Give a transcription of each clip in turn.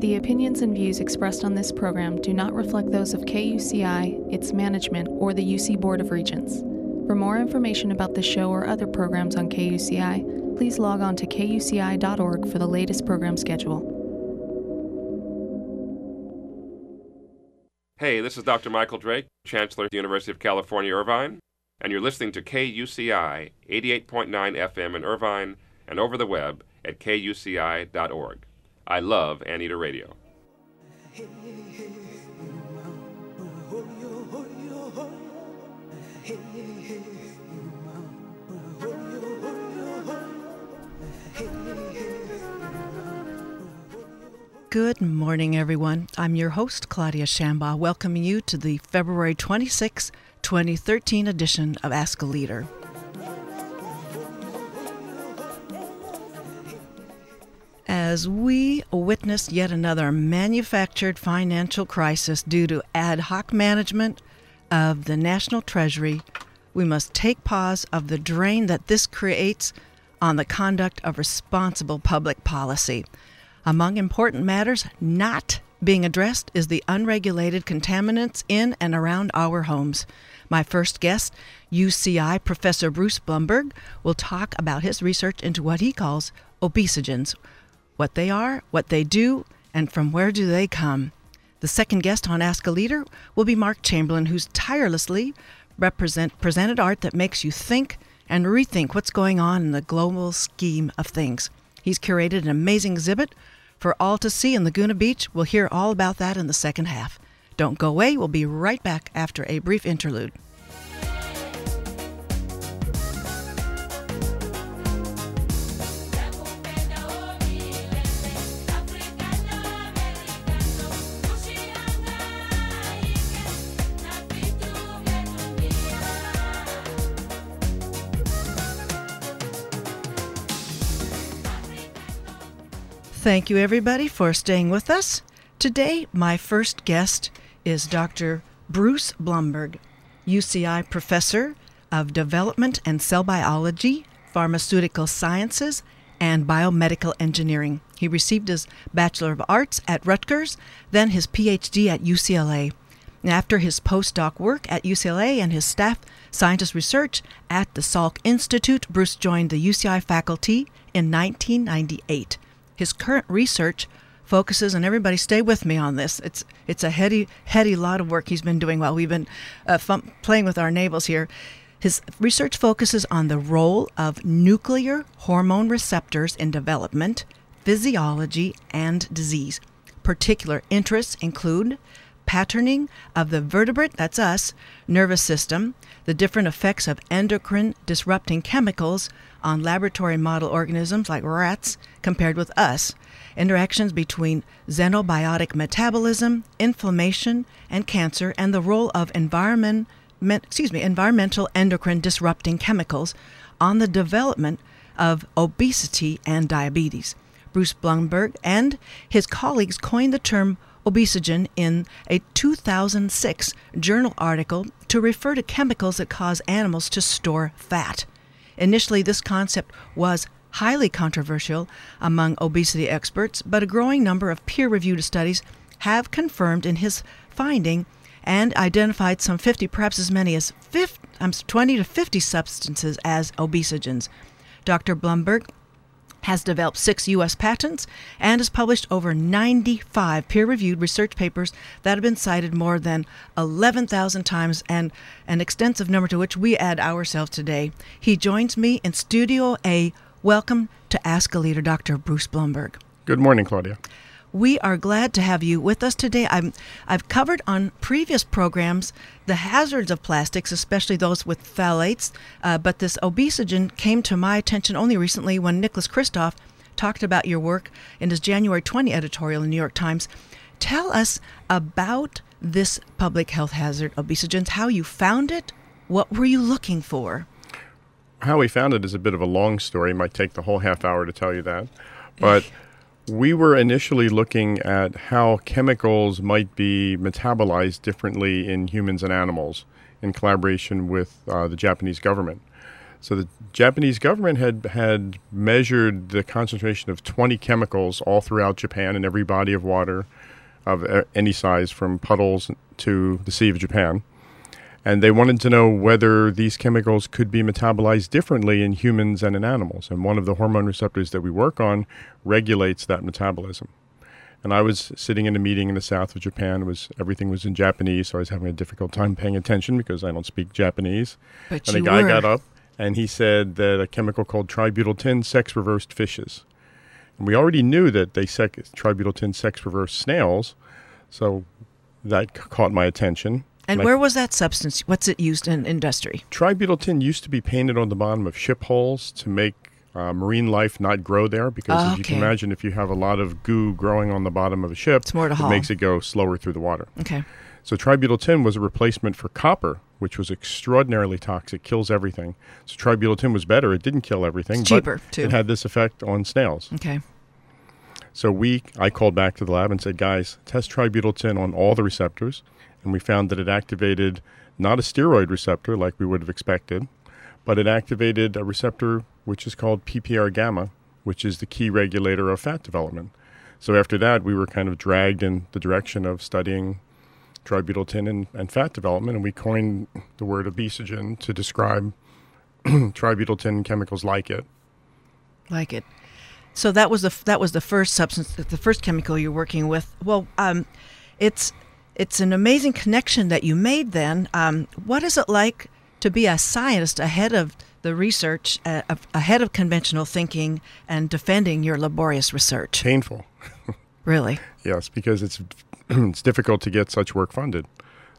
The opinions and views expressed on this program do not reflect those of KUCI, its management, or the UC Board of Regents. For more information about the show or other programs on KUCI, please log on to kuci.org for the latest program schedule. Hey, this is Dr. Michael Drake, Chancellor at the University of California, Irvine, and you're listening to KUCI 88.9 FM in Irvine and over the web at kuci.org. I love Anita Radio. Good morning, everyone. I'm your host, Claudia Shambaugh, welcoming you to the February 26, 2013 edition of Ask a Leader. As we witness yet another manufactured financial crisis due to ad hoc management of the National Treasury, we must take pause of the drain that this creates on the conduct of responsible public policy. Among important matters not being addressed is the unregulated contaminants in and around our homes. My first guest, UCI Professor Bruce Blumberg, will talk about his research into what he calls obesogens, what they are, what they do, and from where do they come. The second guest on Ask a Leader will be Mark Chamberlain, who's tirelessly represent, presented art that makes you think and rethink what's going on in the global scheme of things. He's curated an amazing exhibit for all to see in Laguna Beach. We'll hear all about that in the second half. Don't go away. We'll be right back after a brief interlude. Thank you, everybody, for staying with us. Today, my first guest is Dr. Bruce Blumberg, UCI Professor of Development and Cell Biology, Pharmaceutical Sciences, and Biomedical Engineering. He received his Bachelor of Arts at Rutgers, then his PhD at UCLA. After his postdoc work at UCLA and his staff scientist research at the Salk Institute, Bruce joined the UCI faculty in 1998. His current research focuses, and everybody stay with me on this. It's it's a heady heady lot of work he's been doing while we've been uh, fun- playing with our navels here. His research focuses on the role of nuclear hormone receptors in development, physiology, and disease. Particular interests include patterning of the vertebrate, that's us, nervous system, the different effects of endocrine disrupting chemicals on laboratory model organisms like rats compared with us, interactions between xenobiotic metabolism, inflammation, and cancer, and the role of environment, excuse me, environmental endocrine disrupting chemicals on the development of obesity and diabetes. Bruce Blumberg and his colleagues coined the term obesogen in a 2006 journal article to refer to chemicals that cause animals to store fat. Initially, this concept was highly controversial among obesity experts, but a growing number of peer reviewed studies have confirmed in his finding and identified some 50, perhaps as many as 50, um, 20 to 50 substances as obesogens. Dr. Blumberg has developed six U.S. patents and has published over 95 peer reviewed research papers that have been cited more than 11,000 times and an extensive number to which we add ourselves today. He joins me in Studio A. Welcome to Ask a Leader, Dr. Bruce Blumberg. Good morning, Claudia. We are glad to have you with us today. i have covered on previous programs the hazards of plastics, especially those with phthalates, uh, but this obesogen came to my attention only recently when Nicholas Kristof talked about your work in his January 20 editorial in the New York Times. Tell us about this public health hazard, obesogens, how you found it, what were you looking for? How we found it is a bit of a long story. It might take the whole half hour to tell you that. But we were initially looking at how chemicals might be metabolized differently in humans and animals in collaboration with uh, the Japanese government. So the Japanese government had had measured the concentration of 20 chemicals all throughout Japan in every body of water of any size, from puddles to the Sea of Japan. And they wanted to know whether these chemicals could be metabolized differently in humans and in animals. And one of the hormone receptors that we work on regulates that metabolism. And I was sitting in a meeting in the south of Japan. It was everything was in Japanese, so I was having a difficult time paying attention because I don't speak Japanese. But and a guy were. got up and he said that a chemical called tributyltin sex reversed fishes. And we already knew that they sec- tributyltin sex reversed snails, so that c- caught my attention. And I- where was that substance? What's it used in industry? Tributyltin used to be painted on the bottom of ship hulls to make uh, marine life not grow there because Ah, if you can imagine if you have a lot of goo growing on the bottom of a ship, It's more to it haul. makes it go slower through the water. Okay. So tributyltin was a replacement for copper, which was extraordinarily toxic, kills everything. So tributyltin was better. It didn't kill everything, It's but cheaper, too. it had this effect on snails. Okay. So we, I called back to the lab and said, guys, test tributyltin on all the receptors, and we found that it activated not a steroid receptor like we would have expected, but it activated a receptor which is called PPAR gamma, which is the key regulator of fat development. So after that, we were kind of dragged in the direction of studying tributyltin and, and fat development, and we coined the word obesogen to describe tributyltin chemicals like it. Like it. So that was the that was the first substance, the first chemical you're working with. Well, um, it's it's an amazing connection that you made. Then, um, what is it like to be a scientist ahead of the research, uh, ahead of conventional thinking, and defending your laborious research? Painful. Really? Yes, because it's it's difficult to get such work funded.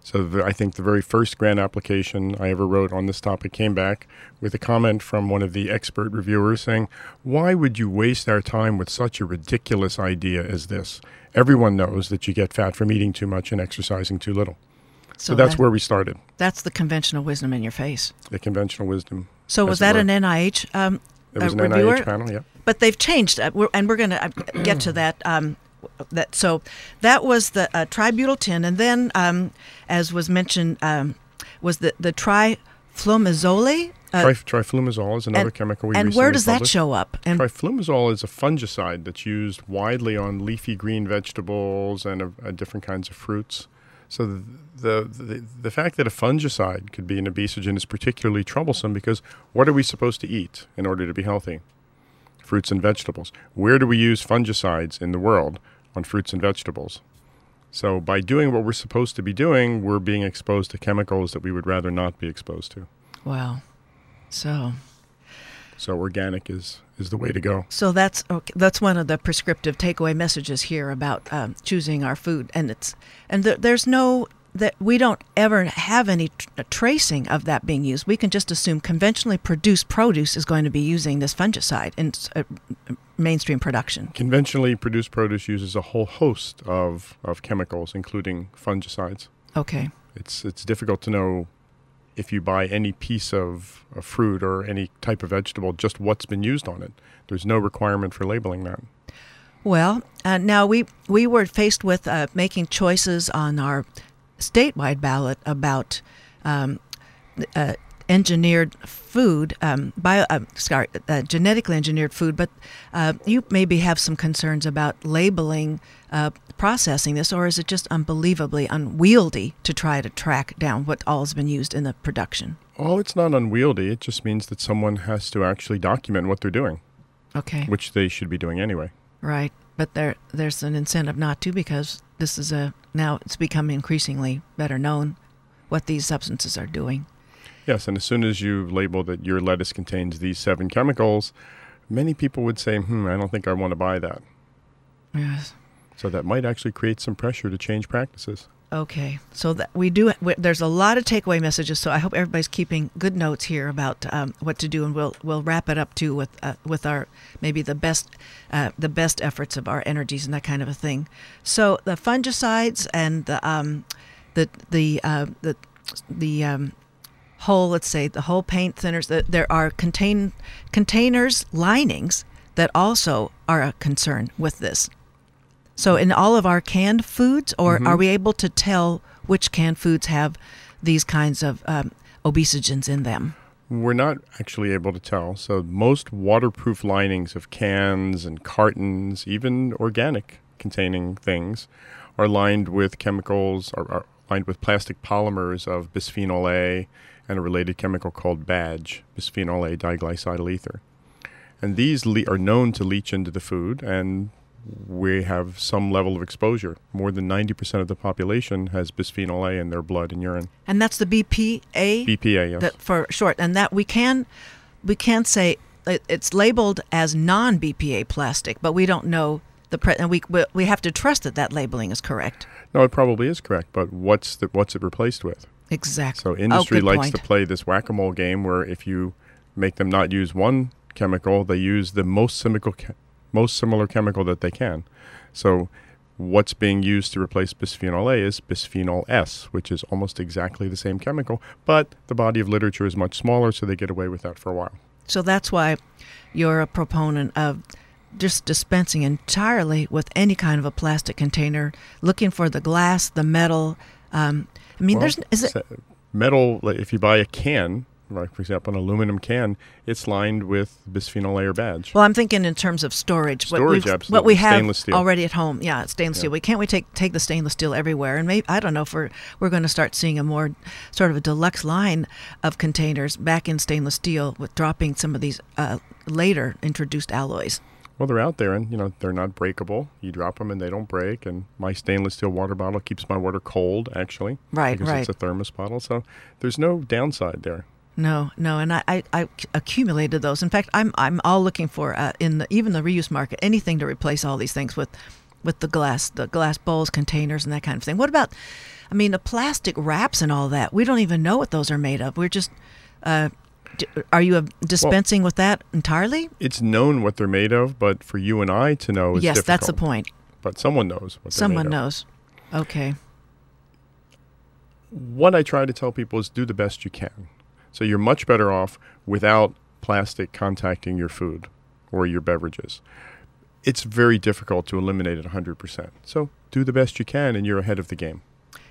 So the, I think the very first grant application I ever wrote on this topic came back with a comment from one of the expert reviewers saying, "Why would you waste our time with such a ridiculous idea as this? Everyone knows that you get fat from eating too much and exercising too little." So, that's that- where we started. that's the conventional wisdom in your face. The conventional wisdom. So was that an NIH um, It was an reviewer? NIH panel. Yeah. but they've changed uh, we're, and we're going to get to that um, that so that was the uh, tributyltin and then um, as was mentioned um, was the the triflumizole uh, Trif- triflumizole is another and, chemical we use. and where does that show up and Triflumizole is a fungicide that's used widely on leafy green vegetables and uh, uh, different kinds of fruits. So the, the the the fact that a fungicide could be an obesogen is particularly troublesome because what are we supposed to eat in order to be healthy? Fruits and vegetables. Where do we use fungicides in the world on fruits and vegetables? So by doing what we're supposed to be doing, we're being exposed to chemicals that we would rather not be exposed to. wow so So organic is is the way to go. so that's okay, that's one of the prescriptive takeaway messages here about um, choosing our food and it's and th- there's no that we don't ever have any tr- tracing of that being used. We can just assume conventionally produced produce is going to be using this fungicide in uh, mainstream production. Conventionally produced produce uses a whole host of, of chemicals, including fungicides. Okay. It's it's difficult to know if you buy any piece of, of fruit or any type of vegetable just what's been used on it. There's no requirement for labeling that. Well, uh, now we we were faced with uh, making choices on our statewide ballot about um, uh, engineered food, um, bio, uh, sorry, uh, genetically engineered food. But uh, you maybe have some concerns about labeling, uh, processing this, or is it just unbelievably unwieldy to try to track down what all has been used in the production? Oh, it's not unwieldy. It just means that someone has to actually document what they're doing, Okay. which they should be doing anyway. Right, but there there's an incentive not to because this is a now it's become increasingly better known what these substances are doing. Yes, and as soon as you label that your lettuce contains these seven chemicals, many people would say, hmm, I don't think I want to buy that. Yes. So that might actually create some pressure to change practices. Okay, so that we do. We, there's a lot of takeaway messages. So I hope everybody's keeping good notes here about um, what to do, and we'll we'll wrap it up too with uh, with our maybe the best uh, the best efforts of our energies and that kind of a thing. So the fungicides and the um, the the uh, the the um, whole let's say the whole paint thinners. That there are contain containers linings that also are a concern with this. So, in all of our canned foods, or are we able to tell which canned foods have these kinds of um, obesogens in them? We're not actually able to tell. So, most waterproof linings of cans and cartons, even organic containing things, are lined with chemicals, are, are lined with plastic polymers of bisphenol A and a related chemical called BADGE, bisphenol A diglycidyl ether. And these le- are known to leach into the food, and we have some level of exposure. More than 90% of the population has bisphenol A in their blood and urine. And that's the BPA. BPA, yes. That for short, and that we can we can say uh, it's labeled as non-BPA plastic, but we don't know the pre- and we- we have to trust that that labeling is correct. no, it probably is correct, but what's the, what's it replaced with? Exactly. So industry oh, likes point. to play this whack-a-mole game where if you make them not use one chemical, they use the most similar most similar chemical that they can. So what's being used to replace bisphenol A is bisphenol S, which is almost exactly the same chemical, but the body of literature is much smaller, so they get away with that for a while. So that's why you're a proponent of just dispensing entirely with any kind of a plastic container, looking for the glass, the metal. Um, I mean, Well, there's is it metal? Like if you buy a can, like for example, an aluminum can, it's lined with bisphenol A or BADGE. Well, I'm thinking in terms of storage. what Storage, we've- absolutely. What we have already at home, yeah, stainless Yeah. steel. We can't we take take the stainless steel everywhere, and maybe I don't know if we're we're going to start seeing a more sort of a deluxe line of containers back in stainless steel with dropping some of these uh, later introduced alloys. Well, they're out there, and you know they're not breakable. You drop them, and they don't break. And my stainless steel water bottle keeps my water cold, actually. Right, because right. It's a thermos bottle, so there's no downside there. No, no, and I, I, I accumulated those. In fact, I'm I'm all looking for uh, in the, even the reuse market anything to replace all these things with, with the glass, the glass bowls, containers, and that kind of thing. What about, I mean, the plastic wraps and all that? We don't even know what those are made of. We're just, uh, are you uh, dispensing with that entirely? It's known what they're made of, but for you and I to know is yes, that's the point. But someone knows what they're Someone made of. knows. Okay. What I try to tell people is do the best you can. So you're much better off without plastic contacting your food or your beverages. It's very difficult to eliminate it 100%. So do the best you can, and you're ahead of the game.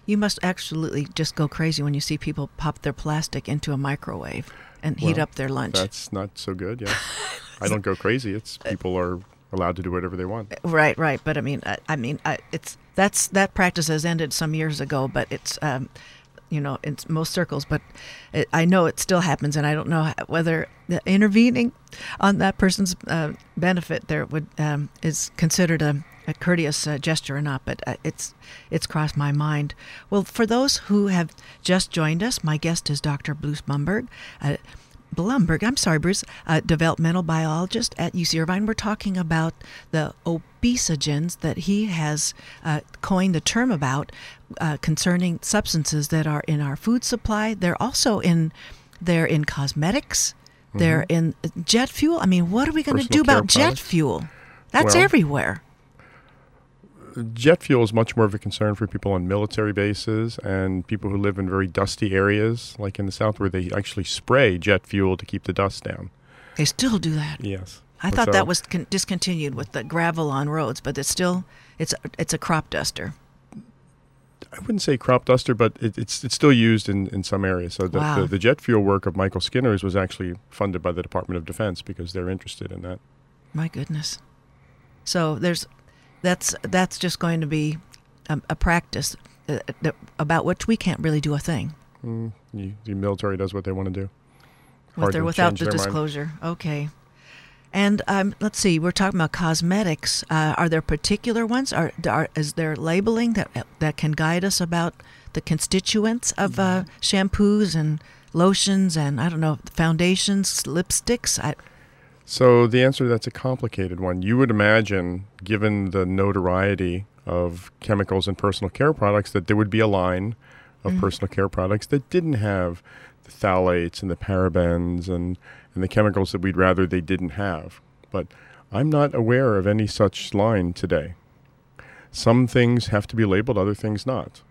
You must absolutely just go crazy when you see people pop their plastic into a microwave and heat up their lunch. That's not so good. Yeah, I don't go crazy. It's people are allowed to do whatever they want. Right, right. But I mean, I, I mean, I, it's that's that practice has ended some years ago, but it's, um, you know, in most circles. But it, I know it still happens, and I don't know whether intervening on that person's uh, benefit there would um, is considered a, a courteous uh, gesture or not. But uh, it's it's crossed my mind. Well, for those who have just joined us, my guest is Dr. Bruce Blumberg. Uh, Blumberg, I'm sorry, Bruce, a developmental biologist at UC Irvine. We're talking about the obesogens that he has uh, coined the term about uh, concerning substances that are in our food supply. They're also in they're in cosmetics. They're in jet fuel. I mean, what are we going to Mm-hmm. Do about jet fuel? That's Well- everywhere. Jet fuel is much more of a concern for people on military bases and people who live in very dusty areas, like in the south, where they actually spray jet fuel to keep the dust down. They still do that. Yes, I thought so- that was con- discontinued with the gravel on roads, but it's still it's it's a crop duster. I wouldn't say crop duster, but it, it's it's still used in, in some areas. So the, Wow. the, the jet fuel work of Michael Skinner's was actually funded by the Department of Defense because they're interested in that. My goodness. So there's that's that's just going to be a, a practice uh, that, about which we can't really do a thing Mm, you, the military does what they want to do. with or without the their mind. disclosure. Okay. And um, let's see, we're talking about cosmetics. Uh, are there particular ones? Are, are is there labeling that that can guide us about the constituents of uh, shampoos and lotions and I don't know foundations, lipsticks? I, So the answer to that's a complicated one. You would imagine, given the notoriety of chemicals in personal care products, that there would be a line of mm-hmm. personal care products that didn't have the phthalates and the parabens and, and the chemicals that we'd rather they didn't have. But I'm not aware of any such line today. Some things have to be labeled, other things not.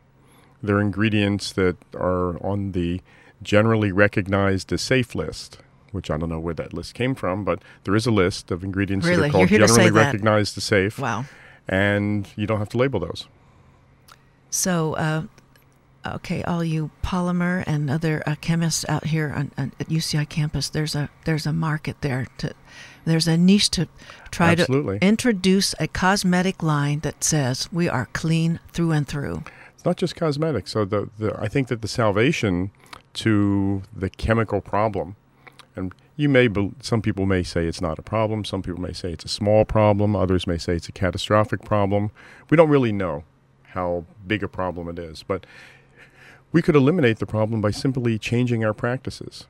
There are ingredients that are on the generally recognized as safe list, which I don't know where that list came from, but there is a list of ingredients that are called You're here to say generally recognized as safe, wow. and you don't have to label those. So, uh, okay, all you polymer and other uh, chemists out here on, on, at UCI campus, there's a there's a market there to there's a niche to try Absolutely. to introduce a cosmetic line that says we are clean through and through. It's not just cosmetic. So the, the I think that the salvation to the chemical problem, and you may be, some people may say it's not a problem. Some people may say it's a small problem. Others may say it's a catastrophic problem. We don't really know how big a problem it is, but we could eliminate the problem by simply changing our practices.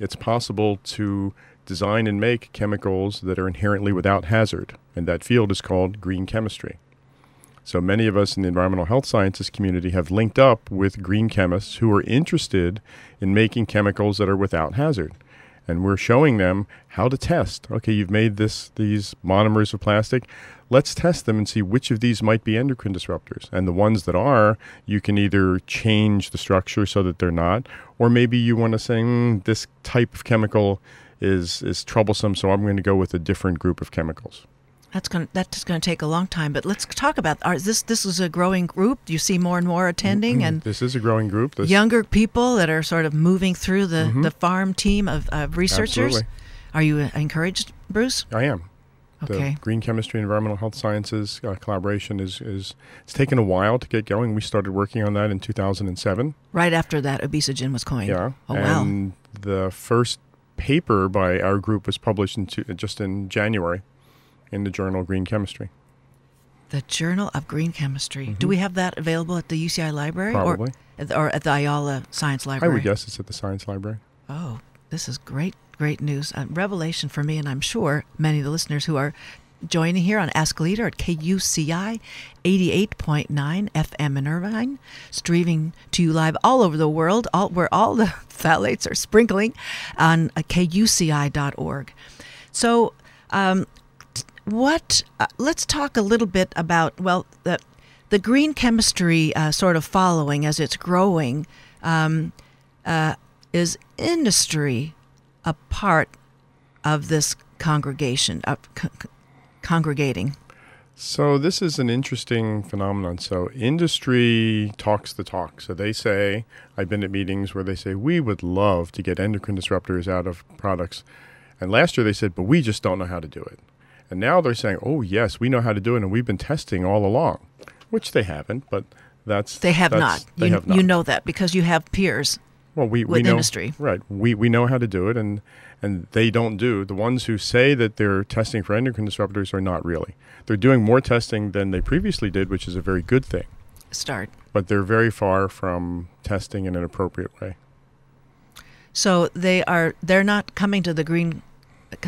It's possible to design and make chemicals that are inherently without hazard, and that field is called green chemistry. So many of us in the environmental health sciences community have linked up with green chemists who are interested in making chemicals that are without hazard. And we're showing them how to test. Okay, you've made this these monomers of plastic. Let's test them and see which of these might be endocrine disruptors. And the ones that are, you can either change the structure so that they're not, or maybe you want to say mm, this type of chemical is is troublesome, so I'm going to go with a different group of chemicals. That's going to, that's going to take a long time, but let's talk about are, this. This is a growing group. You see more and more attending, and This is a growing group. This, younger people that are sort of moving through the, the farm team of, of researchers. Absolutely. Are you encouraged, Bruce? I am. Okay. The Green Chemistry and Environmental Health Sciences uh, collaboration is, is it's taken a while to get going. We started working on that in 2007. Right after that, obesogen was coined. Yeah. Oh wow. and the first paper by our group was published in two, just in January in the journal Green Chemistry. The Journal of Green Chemistry. Do we have that available at the UCI library Mm-hmm. Probably. or at the, or at the Ayala Science Library? I would guess it's at the Science Library. Oh, this is great, great news. A revelation for me, and I'm sure many of the listeners who are joining here on Ask a Leader at KUCI 88.9 FM in Irvine, streaming to you live all over the world, all, where all the phthalates are sprinkling on kuci.org. So, um, what? Uh, let's talk a little bit about well the the green chemistry uh, sort of following as it's growing. Um, uh, is industry a part of this congregation of congregating? So this is an interesting phenomenon. So industry talks the talk. So they say, I've been at meetings where they say we would love to get endocrine disruptors out of products, and last year they said, but we just don't know how to do it. And now they're saying, oh yes, we know how to do it, and we've been testing all along, which they haven't. But that's They have that's- not. They you, have not. you know that because you have peers. Well, we, we know industry. right. We we know how to do it, and and they don't do. The ones who say that they're testing for endocrine disruptors are not really. They're doing more testing than they previously did, which is a very good thing. Start. But they're very far from testing in an appropriate way. So they are. They're not coming to the green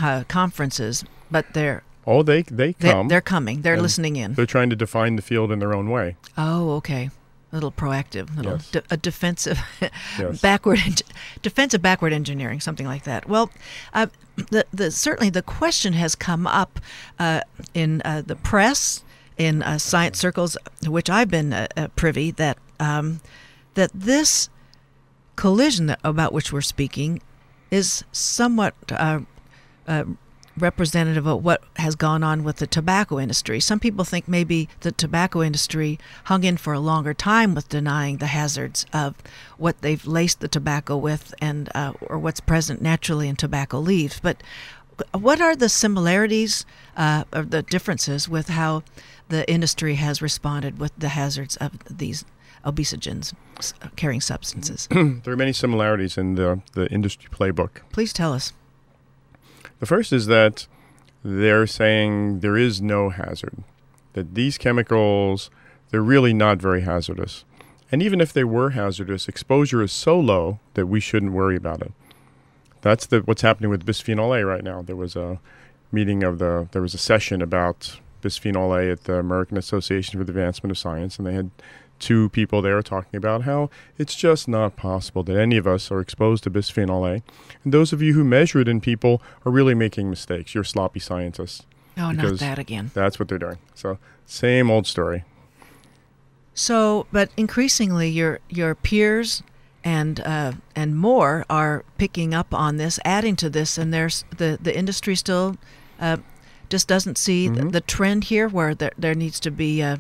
uh, conferences, but they're Oh, they they come. they're coming. They're listening in. They're trying to define the field in their own way. Oh, okay. A little proactive, little Yes. de- a defensive, Yes. backward, en- defensive backward engineering, something like that. Well, uh, the, the certainly the question has come up uh, in uh, the press, in uh, science circles, to which I've been uh, uh, privy, that um, that this collision about which we're speaking is somewhat uh, uh, representative of what has gone on with the tobacco industry. Some people think maybe the tobacco industry hung in for a longer time with denying the hazards of what they've laced the tobacco with and uh, or what's present naturally in tobacco leaves. But what are the similarities uh, or the differences with how the industry has responded with the hazards of these obesogens carrying substances? there are many similarities in the the industry playbook. Please tell us. The first is that they're saying there is no hazard, that these chemicals, they're really not very hazardous. And even if they were hazardous, exposure is so low that we shouldn't worry about it. That's the, what's happening with bisphenol A right now. There was a meeting of the, there was a session about bisphenol A at the American Association for the Advancement of Science, and they had two people there talking about how it's just not possible that any of us are exposed to bisphenol A. And those of you who measure it in people are really making mistakes. You're sloppy scientists. Oh, not that again. That's what they're doing. So, same old story. So, but increasingly, your your peers and uh, and more are picking up on this, adding to this, and there's the the industry still uh, just doesn't see Mm-hmm. the, the trend here, where there there needs to be uh,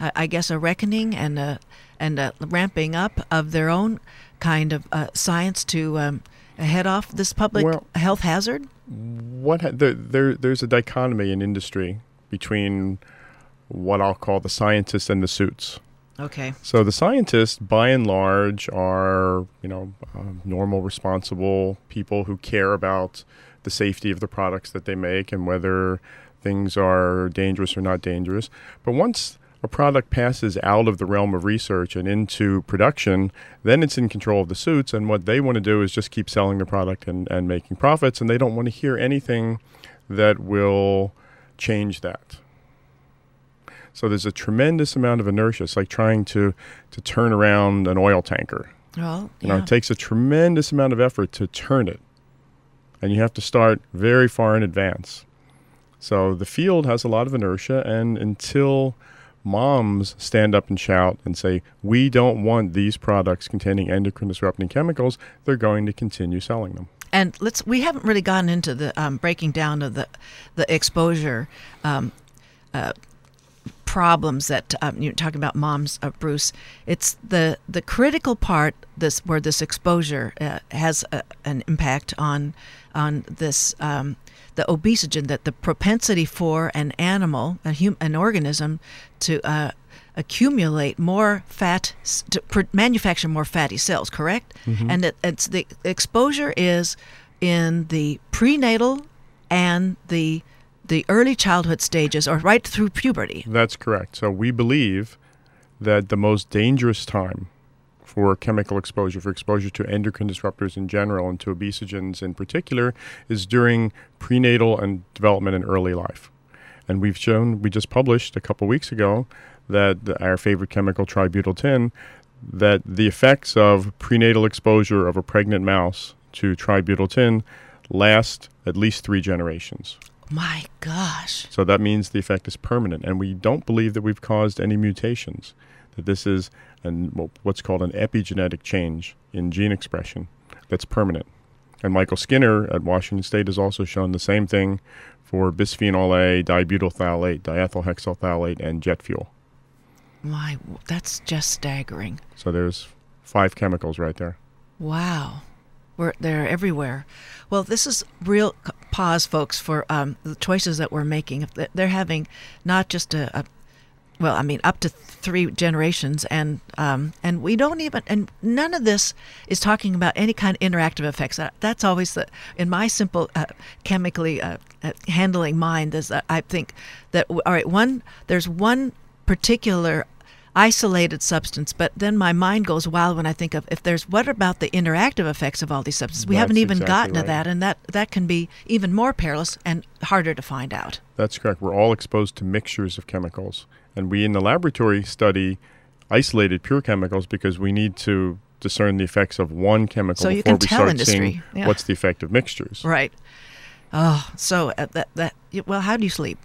I, I guess, a reckoning and a and a ramping up of their own kind of uh, science to um, head off this public Well- health hazard? what ha- there, there there's a dichotomy in industry between what I'll call the scientists and the suits. Okay. So the scientists, by and large, are you know um, normal, responsible people who care about the safety of the products that they make and whether things are dangerous or not dangerous. But once a product passes out of the realm of research and into production, then it's in control of the suits, and what they want to do is just keep selling the product and, and making profits, and they don't want to hear anything that will change that. So there's a tremendous amount of inertia. It's like trying to, to turn around an oil tanker. Well, You know, it takes a tremendous amount of effort to turn it. And you have to start very far in advance. So the field has a lot of inertia, and until moms stand up and shout and say, We don't want these products containing endocrine disrupting chemicals, they're going to continue selling them. And let's we haven't really gotten into the um, breaking down of the the exposure um, uh, problems that um, you're talking about, moms, uh, Bruce. It's the the critical part this where this exposure uh, has a, an impact on on this. Um, the obesogen, that the propensity for an animal, a hum, an organism, to uh, accumulate more fat, to pr- manufacture more fatty cells, correct? And it, it's the exposure is in the prenatal and the the early childhood stages, or right through puberty. That's correct. So we believe that the most dangerous time for chemical exposure, for exposure to endocrine disruptors in general and to obesogens in particular, is during prenatal and development in early life. And we've shown, we just published a couple weeks ago, that our favorite chemical, tributyl that the effects of prenatal exposure of a pregnant mouse to tributyl last at least three generations. My gosh. So that means the effect is permanent, and we don't believe that we've caused any mutations. That this is an, what's called an epigenetic change in gene expression that's permanent. And Michael Skinner at Washington State has also shown the same thing for bisphenol A, dibutyl phthalate, diethylhexyl phthalate, and jet fuel. My, that's just staggering. So there's five chemicals right there. Wow. We're, they're everywhere. Well, this is real pause, folks, for um, the choices that we're making. They- They're having not just a, a well, I mean, up to three generations, and um, and we don't even, and none of this is talking about any kind of interactive effects. That, that's always the, in my simple uh, chemically uh, uh, handling mind, is I think that all right, one there's one particular isolated substance, but then my mind goes wild when I think of if there's what about the interactive effects of all these substances? We haven't even exactly gotten to that, and that that can be even more perilous and harder to find out. That's correct. We're all exposed to mixtures of chemicals. And we in the laboratory study isolated pure chemicals because we need to discern the effects of one chemical So you before can we tell start industry, seeing yeah. what's the effect of mixtures. Right. Oh, so uh, that that well, how do you sleep?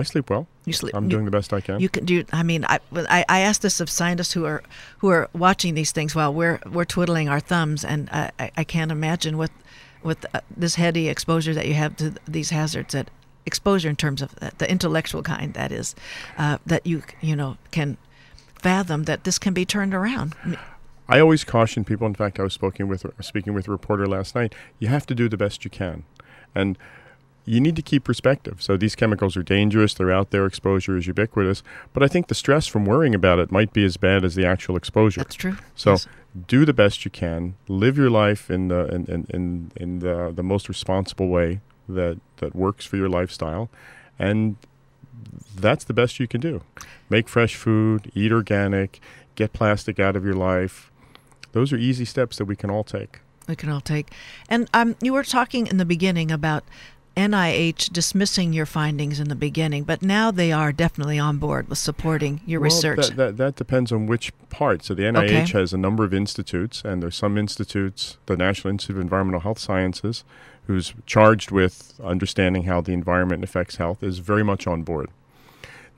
I sleep well. You sleep. I'm you- doing the best I can. You can do. I mean, I, I I ask this of scientists who are who are watching these things while we're we're twiddling our thumbs, and I I, can't imagine with with uh, this heady exposure that you have to these hazards that exposure in terms of the, the intellectual kind that is uh, that you you know can fathom that this can be turned around. I mean, I always caution people. In fact, I was speaking with speaking with a reporter last night. You have to do the best you can, and you need to keep perspective. So these chemicals are dangerous. They're out there. Exposure is ubiquitous. But I think the stress from worrying about it might be as bad as the actual exposure. That's true. So Yes. do the best you can. Live your life in the in, in, in, in the, the most responsible way that, that works for your lifestyle. And that's the best you can do. Make fresh food, eat organic, get plastic out of your life. Those are easy steps that we can all take. we can all take. And um, you were talking in the beginning about NIH dismissing your findings in the beginning, but now they are definitely on board with supporting your Well, research. That, that, that depends on which part. So the NIH Okay. has a number of institutes, and there's some institutes, the National Institute of Environmental Health Sciences, who's charged with understanding how the environment affects health, is very much on board.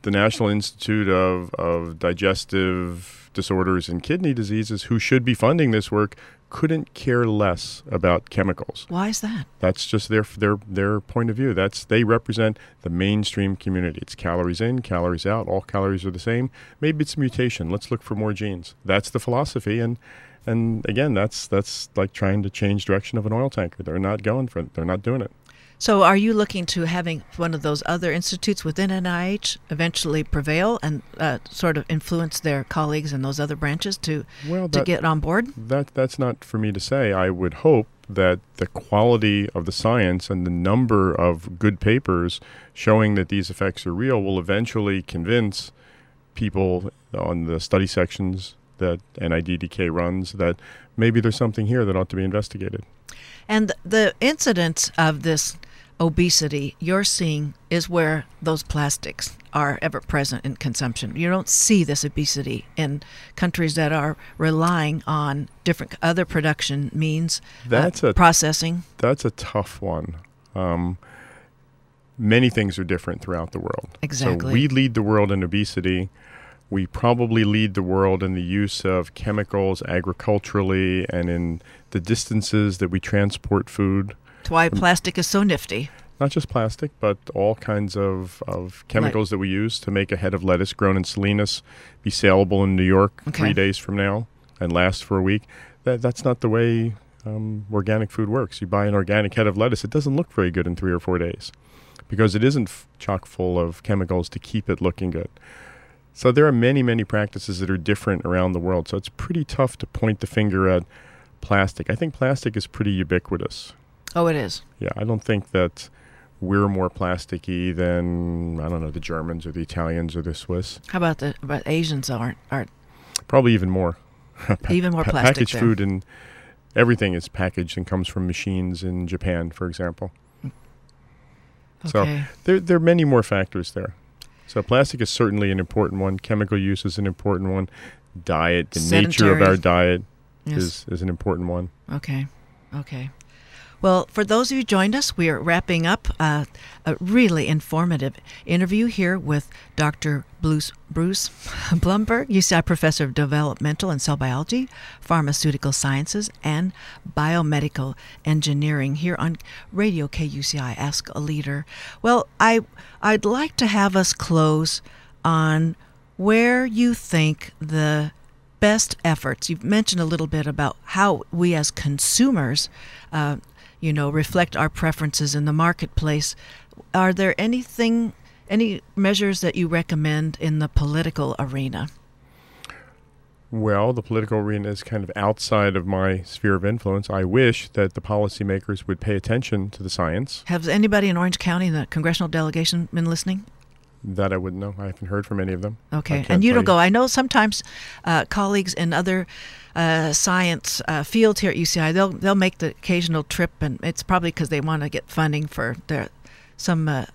The National Institute of, of Digestive Disorders and Kidney Diseases, who should be funding this work, couldn't care less about chemicals. Why is that? That's just their their their point of view. That's they represent the mainstream community. It's calories in, calories out. All calories are the same. Maybe it's a mutation. Let's look for more genes. That's the philosophy, and and again, that's that's like trying to change direction of an oil tanker. They're not going for it. They're not doing it. So, are you looking to having one of those other institutes within NIH eventually prevail and uh, sort of influence their colleagues in those other branches to Well, to get on board? That that's not for me to say. I would hope that the quality of the science and the number of good papers showing that these effects are real will eventually convince people on the study sections that NIDDK runs that maybe there's something here that ought to be investigated. And the incidence of this obesity you're seeing is where those plastics are ever present in consumption. You don't see this obesity in countries that are relying on different other production means, uh, That's a- processing. That's a tough one. Um, many things are different throughout the world. Exactly. So we lead the world in obesity. We probably lead the world in the use of chemicals agriculturally and in the distances that we transport food. Why plastic is so nifty. Not just plastic, but all kinds of, of chemicals that we use to make a head of lettuce grown in Salinas be saleable in New York Okay. three days from now and last for a week. That, that's not the way um, organic food works. You buy an organic head of lettuce, it doesn't look very good in three or four days because it isn't f- chock full of chemicals to keep it looking good. So there are many, many practices that are different around the world. So it's pretty tough to point the finger at plastic. I think plastic is pretty ubiquitous. Oh, it is. Yeah, I don't think that we're more plasticky than I don't know the Germans or the Italians or the Swiss. How about the but Asians aren't aren't Probably even more. even more plastic packaged there. food and everything is packaged and comes from machines in Japan, for example. Hmm. Okay. So there there are many more factors there. So plastic is certainly an important one. Chemical use is an important one. Diet, the nature of our diet Yes. is is an important one. Okay. Okay. Well, for those of you who joined us, we are wrapping up uh, a really informative interview here with Dr. Bruce, Bruce Blumberg, UCI Professor of Developmental and Cell Biology, Pharmaceutical Sciences, and Biomedical Engineering here on Radio KUCI Ask a Leader. Well, I, I'd like to have us close on where you think the best efforts. You've mentioned a little bit about how we as consumers, uh, you know, reflect our preferences in the marketplace. Are there anything, any measures that you recommend in the political arena? Well, the political arena is kind of outside of my sphere of influence. I wish that the policymakers would pay attention to the science. Has anybody in Orange County, the congressional delegation, been listening? That I wouldn't know. I haven't heard from any of them. Okay, and you don't go. I know sometimes uh, colleagues in other uh, science uh, fields here at UCI they'll they'll make the occasional trip, and it's probably because they want to get funding for their some uh,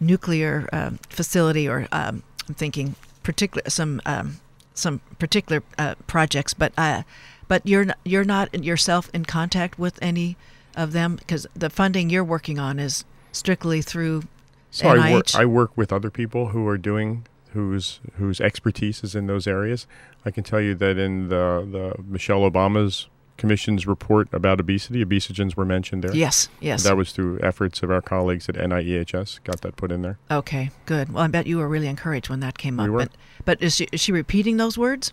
nuclear um facility or um, I'm thinking particular some um, some particular uh, projects. But uh, but you're n- you're not yourself in contact with any of them because the funding you're working on is strictly through So I work, I work with other people who are doing whose whose expertise is in those areas. I can tell you that in the the Michelle Obama's commission's report about obesity, obesogens were mentioned there. yes yes That was through efforts of our colleagues at NIEHS. Got that put in there. Okay, good. Well, I bet you were really encouraged when that came We up. were. But, but is she, is she repeating those words?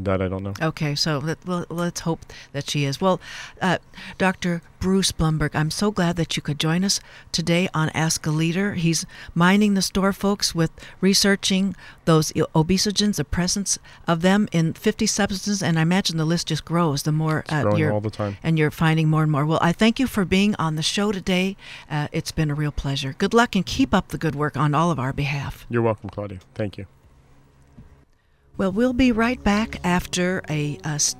That I don't know. Okay, so let, well, let's hope that she is. Well, uh, Dr. Bruce Blumberg, I'm so glad that you could join us today on Ask a Leader. He's minding the store, folks, with researching those obesogens, the presence of them in 50 substances, and I imagine the list just grows the more It's growing you're all the time. and you're finding more and more. Well, I thank you for being on the show today. Uh, it's been a real pleasure. Good luck and keep up the good work on all of our behalf. You're welcome, Claudia. Thank you. Well, we'll be right back after a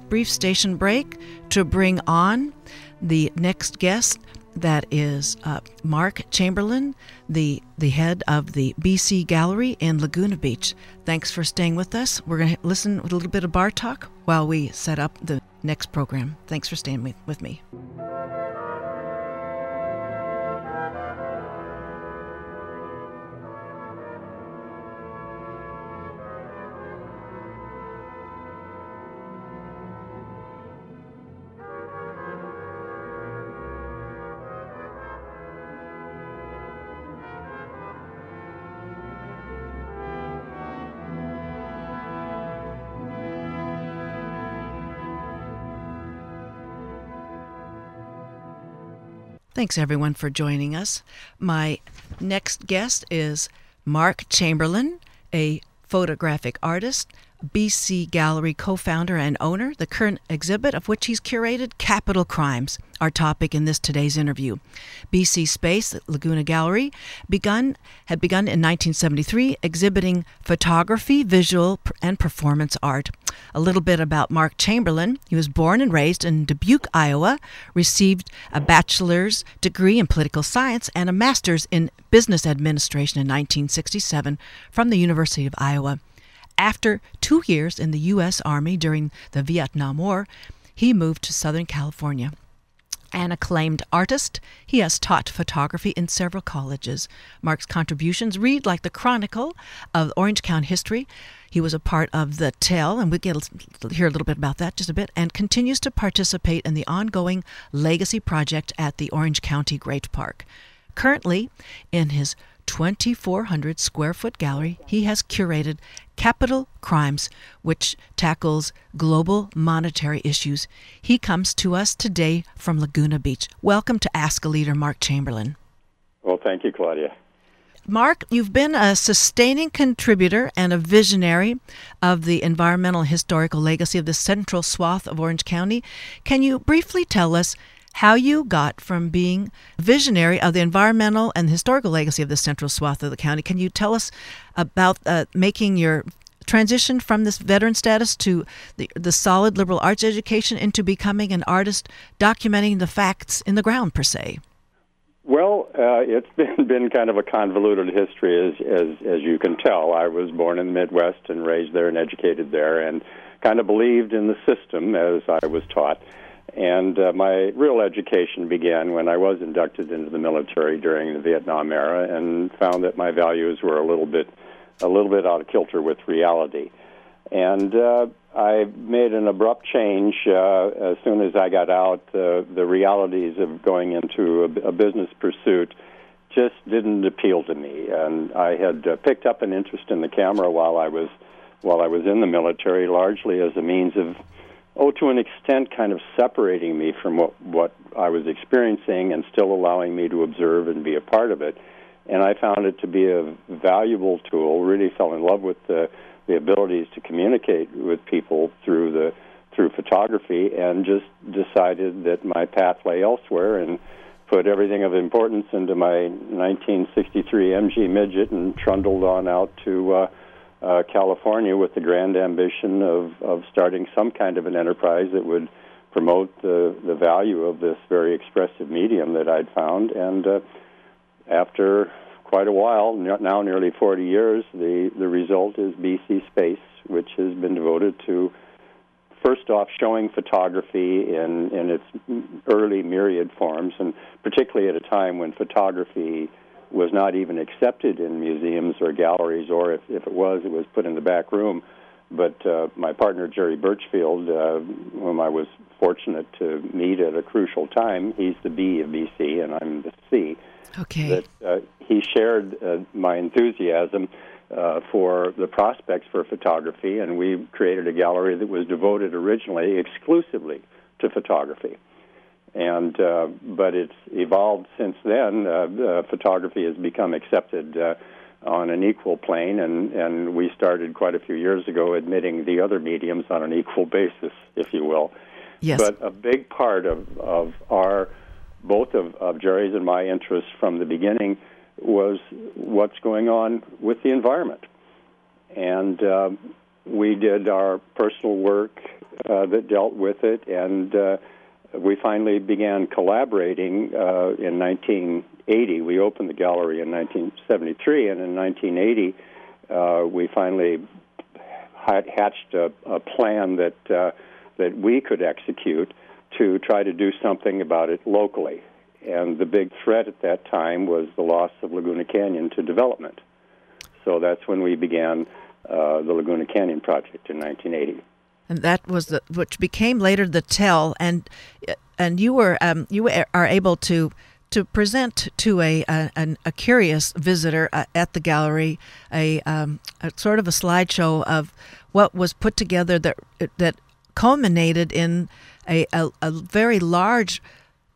brief station break to bring on the next guest. That is uh, Mark Chamberlain, the the head of the BC Gallery in Laguna Beach. Thanks for staying with us. We're going to listen with a little bit of bar talk while we set up the next program. Thanks for staying with me. Thanks, everyone, for joining us. My next guest is Mark Chamberlain, a photographic artist, BC Gallery co founder and owner, the current exhibit of which he's curated Capital Crimes, our topic in this today's interview. BC Space, Laguna Gallery, begun had begun in 1973 exhibiting photography, visual, and performance art. A little bit about Mark Chamberlain. He was born and raised in Dubuque, Iowa, received a bachelor's degree in political science and a master's in business administration in 1967 from the University of Iowa. After two years in the U.S. Army during the Vietnam War, he moved to Southern California. An acclaimed artist, he has taught photography in several colleges. Mark's contributions read like the chronicle of Orange County history. He was a part of the Tell, and we get hear a little bit about that just a bit, and continues to participate in the ongoing Legacy Project at the Orange County Great Park. Currently, in his 2,400 square foot gallery, he has curated Capital Crimes, which tackles global monetary issues. He comes to us today from Laguna Beach. Welcome to Ask a Leader, Mark Chamberlain. Well, thank you, Claudia. Mark, you've been a sustaining contributor and a visionary of the environmental historical legacy of the central swath of Orange County. Can you briefly tell us how you got from being visionary of the environmental and historical legacy of the central swath of the county. Can you tell us about uh, making your transition from this veteran status to the, the solid liberal arts education into becoming an artist documenting the facts in the ground, per se? Well, uh, it's been been kind of a convoluted history, as, as as you can tell. I was born in the Midwest and raised there and educated there, and kind of believed in the system as I was taught. And uh, my real education began when I was inducted into the military during the Vietnam era, and found that my values were a little bit, a little bit out of kilter with reality. And uh, I made an abrupt change uh, as soon as I got out. Uh, the realities of going into a, a business pursuit just didn't appeal to me, and I had uh, picked up an interest in the camera while I was while I was in the military, largely as a means of oh, to an extent, kind of separating me from what what I was experiencing and still allowing me to observe and be a part of it. And I found it to be a valuable tool. Really fell in love with the the abilities to communicate with people through the through photography, and just decided that my path lay elsewhere and put everything of importance into my 1963 MG midget and trundled on out to. Uh, uh, California with the grand ambition of, of starting some kind of an enterprise that would promote the, the value of this very expressive medium that I'd found. And uh, after quite a while, now nearly 40 years, the, the result is BC Space, which has been devoted to first off showing photography in, in its early myriad forms, and particularly at a time when photography was not even accepted in museums or galleries, or if, if it was, it was put in the back room. But uh, my partner Jerry Burchfield, uh, whom I was fortunate to meet at a crucial time, he's the B of BC and I'm the C. Okay. That uh, he shared uh, my enthusiasm uh, for the prospects for photography, and we created a gallery that was devoted originally exclusively to photography and uh, but it's evolved since then. Uh, uh, photography has become accepted uh, on an equal plane, and and we started quite a few years ago admitting the other mediums on an equal basis, if you will. Yes. But a big part of of our both of, of Jerry's and my interest from the beginning was what's going on with the environment, and uh, we did our personal work uh, that dealt with it, and uh, we finally began collaborating uh, in 1980. We opened the gallery in 1973, and in 1980, uh, we finally hatched a, a plan that uh, that we could execute to try to do something about it locally. And the big threat at that time was the loss of Laguna Canyon to development. So that's when we began uh, the Laguna Canyon project in 1980 and that was the which became later the tell. And and you were um, you are able to to present to a a, a curious visitor uh, at the gallery a, um, a, sort of a slideshow of what was put together that that culminated in a, a, a very large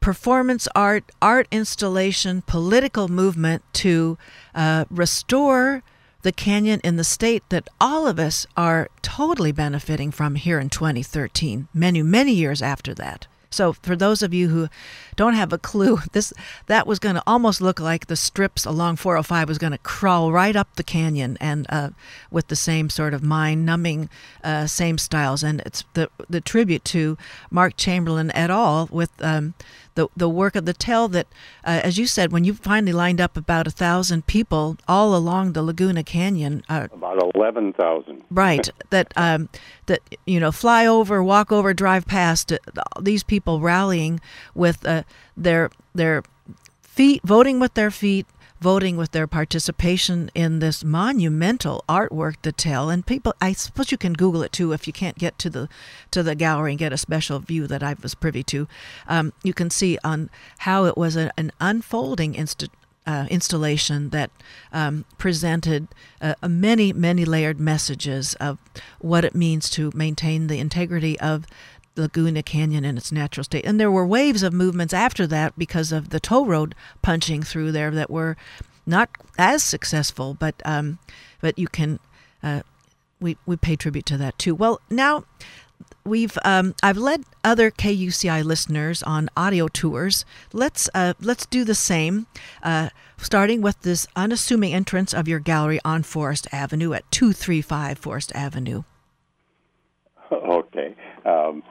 performance art, art installation, political movement to uh, restore the canyon in the state that all of us are totally benefiting from here in 2013, many, many years after that. So for those of you who don't have a clue, this that was going to almost look like the strips along 405 was going to crawl right up the canyon and uh, with the same sort of mind-numbing uh, same styles. And it's the the tribute to Mark Chamberlain et al. with um, the the work of the tell that, uh, as you said, when you finally lined up about a thousand people all along the Laguna Canyon, uh, about eleven thousand, right? that um, that you know, fly over, walk over, drive past uh, these people rallying with uh, their their feet, voting with their feet, voting with their participation in this monumental artwork detail and people i suppose you can google it too if you can't get to the to the gallery and get a special view that i was privy to. Um, you can see on how it was a, an unfolding uh, installation that um, presented uh, many, many layered messages of what it means to maintain the integrity of Laguna Canyon in its natural state. And there were waves of movements after that because of the toll road punching through there that were not as successful, but um, but you can uh, we we pay tribute to that too. Well, now we've um, I've led other KUCI listeners on audio tours. Let's uh, let's do the same, uh, starting with this unassuming entrance of your gallery on Forest Avenue at two three five Forest Avenue. Okay. Um,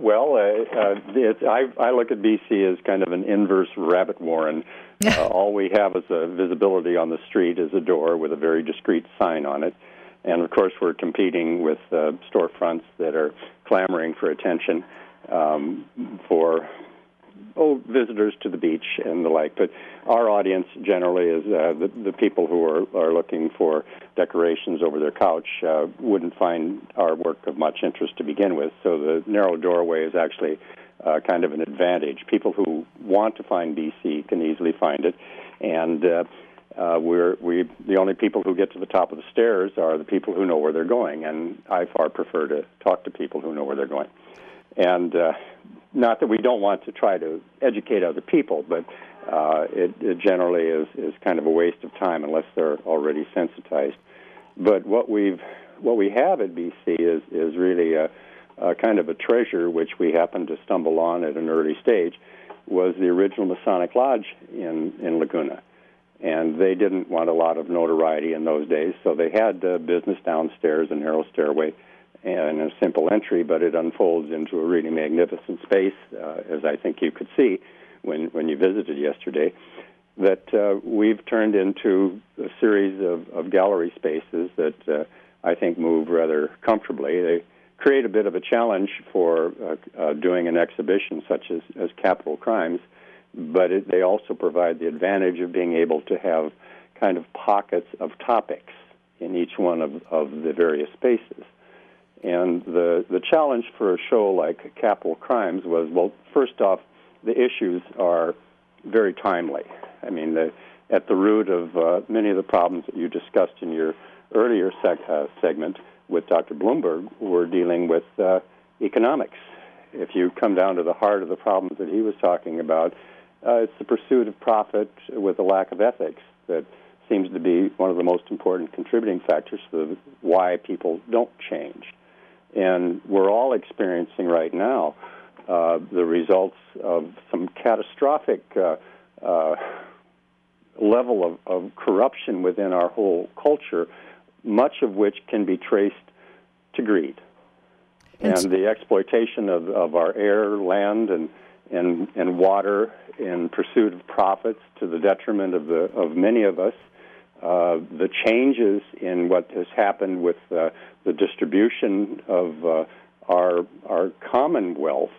well, uh, uh, it, I, I look at BC as kind of an inverse rabbit warren. Uh, all we have is a visibility on the street is a door with a very discreet sign on it. And of course, we're competing with uh, storefronts that are clamoring for attention um, for oh, visitors to the beach and the like. But our audience generally is uh, the, the people who are, are looking for decorations over their couch uh, wouldn't find our work of much interest to begin with. So the narrow doorway is actually uh, kind of an advantage. People who want to find BC can easily find it, and uh, uh, we're we the only people who get to the top of the stairs are the people who know where they're going, and I far prefer to talk to people who know where they're going. And uh, not that we don't want to try to educate other people, but uh, it, it generally is, is kind of a waste of time unless they're already sensitized. But what we've what we have at BC is is really a, a kind of a treasure which we happened to stumble on at an early stage was the original Masonic Lodge in in Laguna, and they didn't want a lot of notoriety in those days, so they had uh, business downstairs, a narrow stairway, and a simple entry, but it unfolds into a really magnificent space, uh, as I think you could see when when you visited yesterday. That uh, we've turned into a series of, of gallery spaces that uh, I think move rather comfortably. They create a bit of a challenge for uh, uh, doing an exhibition such as, as capital crimes, but it, they also provide the advantage of being able to have kind of pockets of topics in each one of, of the various spaces. And the, the challenge for a show like Capital Crimes was well, first off, the issues are very timely. I mean, the, at the root of uh, many of the problems that you discussed in your earlier seg- uh, segment with Dr. Blumberg were dealing with uh, economics. If you come down to the heart of the problems that he was talking about, uh, it's the pursuit of profit with a lack of ethics that seems to be one of the most important contributing factors to why people don't change. And we're all experiencing right now uh, the results of some catastrophic uh, uh, level of, of, corruption within our whole culture, much of which can be traced to greed. And the exploitation of, of our air, land, and, and, and water in pursuit of profits to the detriment of, the, of many of us uh, the changes in what has happened with uh, the distribution of uh, our our commonwealth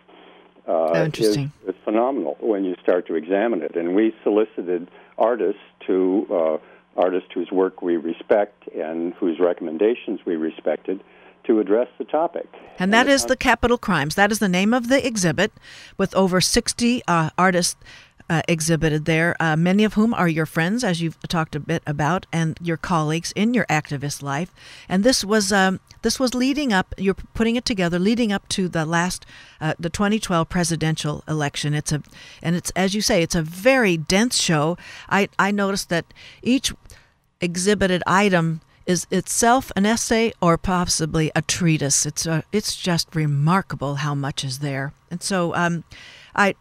uh, oh. Is, is, phenomenal when you start to examine it. And we solicited artists to uh, artists whose work we respect and whose recommendations we respected to address the topic. And that and is the Capital Crimes. That is the name of the exhibit, with over 60 uh, artists uh, exhibited there, uh, many of whom are your friends, as you've talked a bit about, and your colleagues in your activist life. And this was um, this was leading up. You're putting it together, leading up to the last, uh, the 2012 presidential election. It's a, and it's as you say, it's a very dense show. I I noticed that each exhibited item is itself an essay or possibly a treatise. It's a, it's just remarkable how much is there. And so um, I.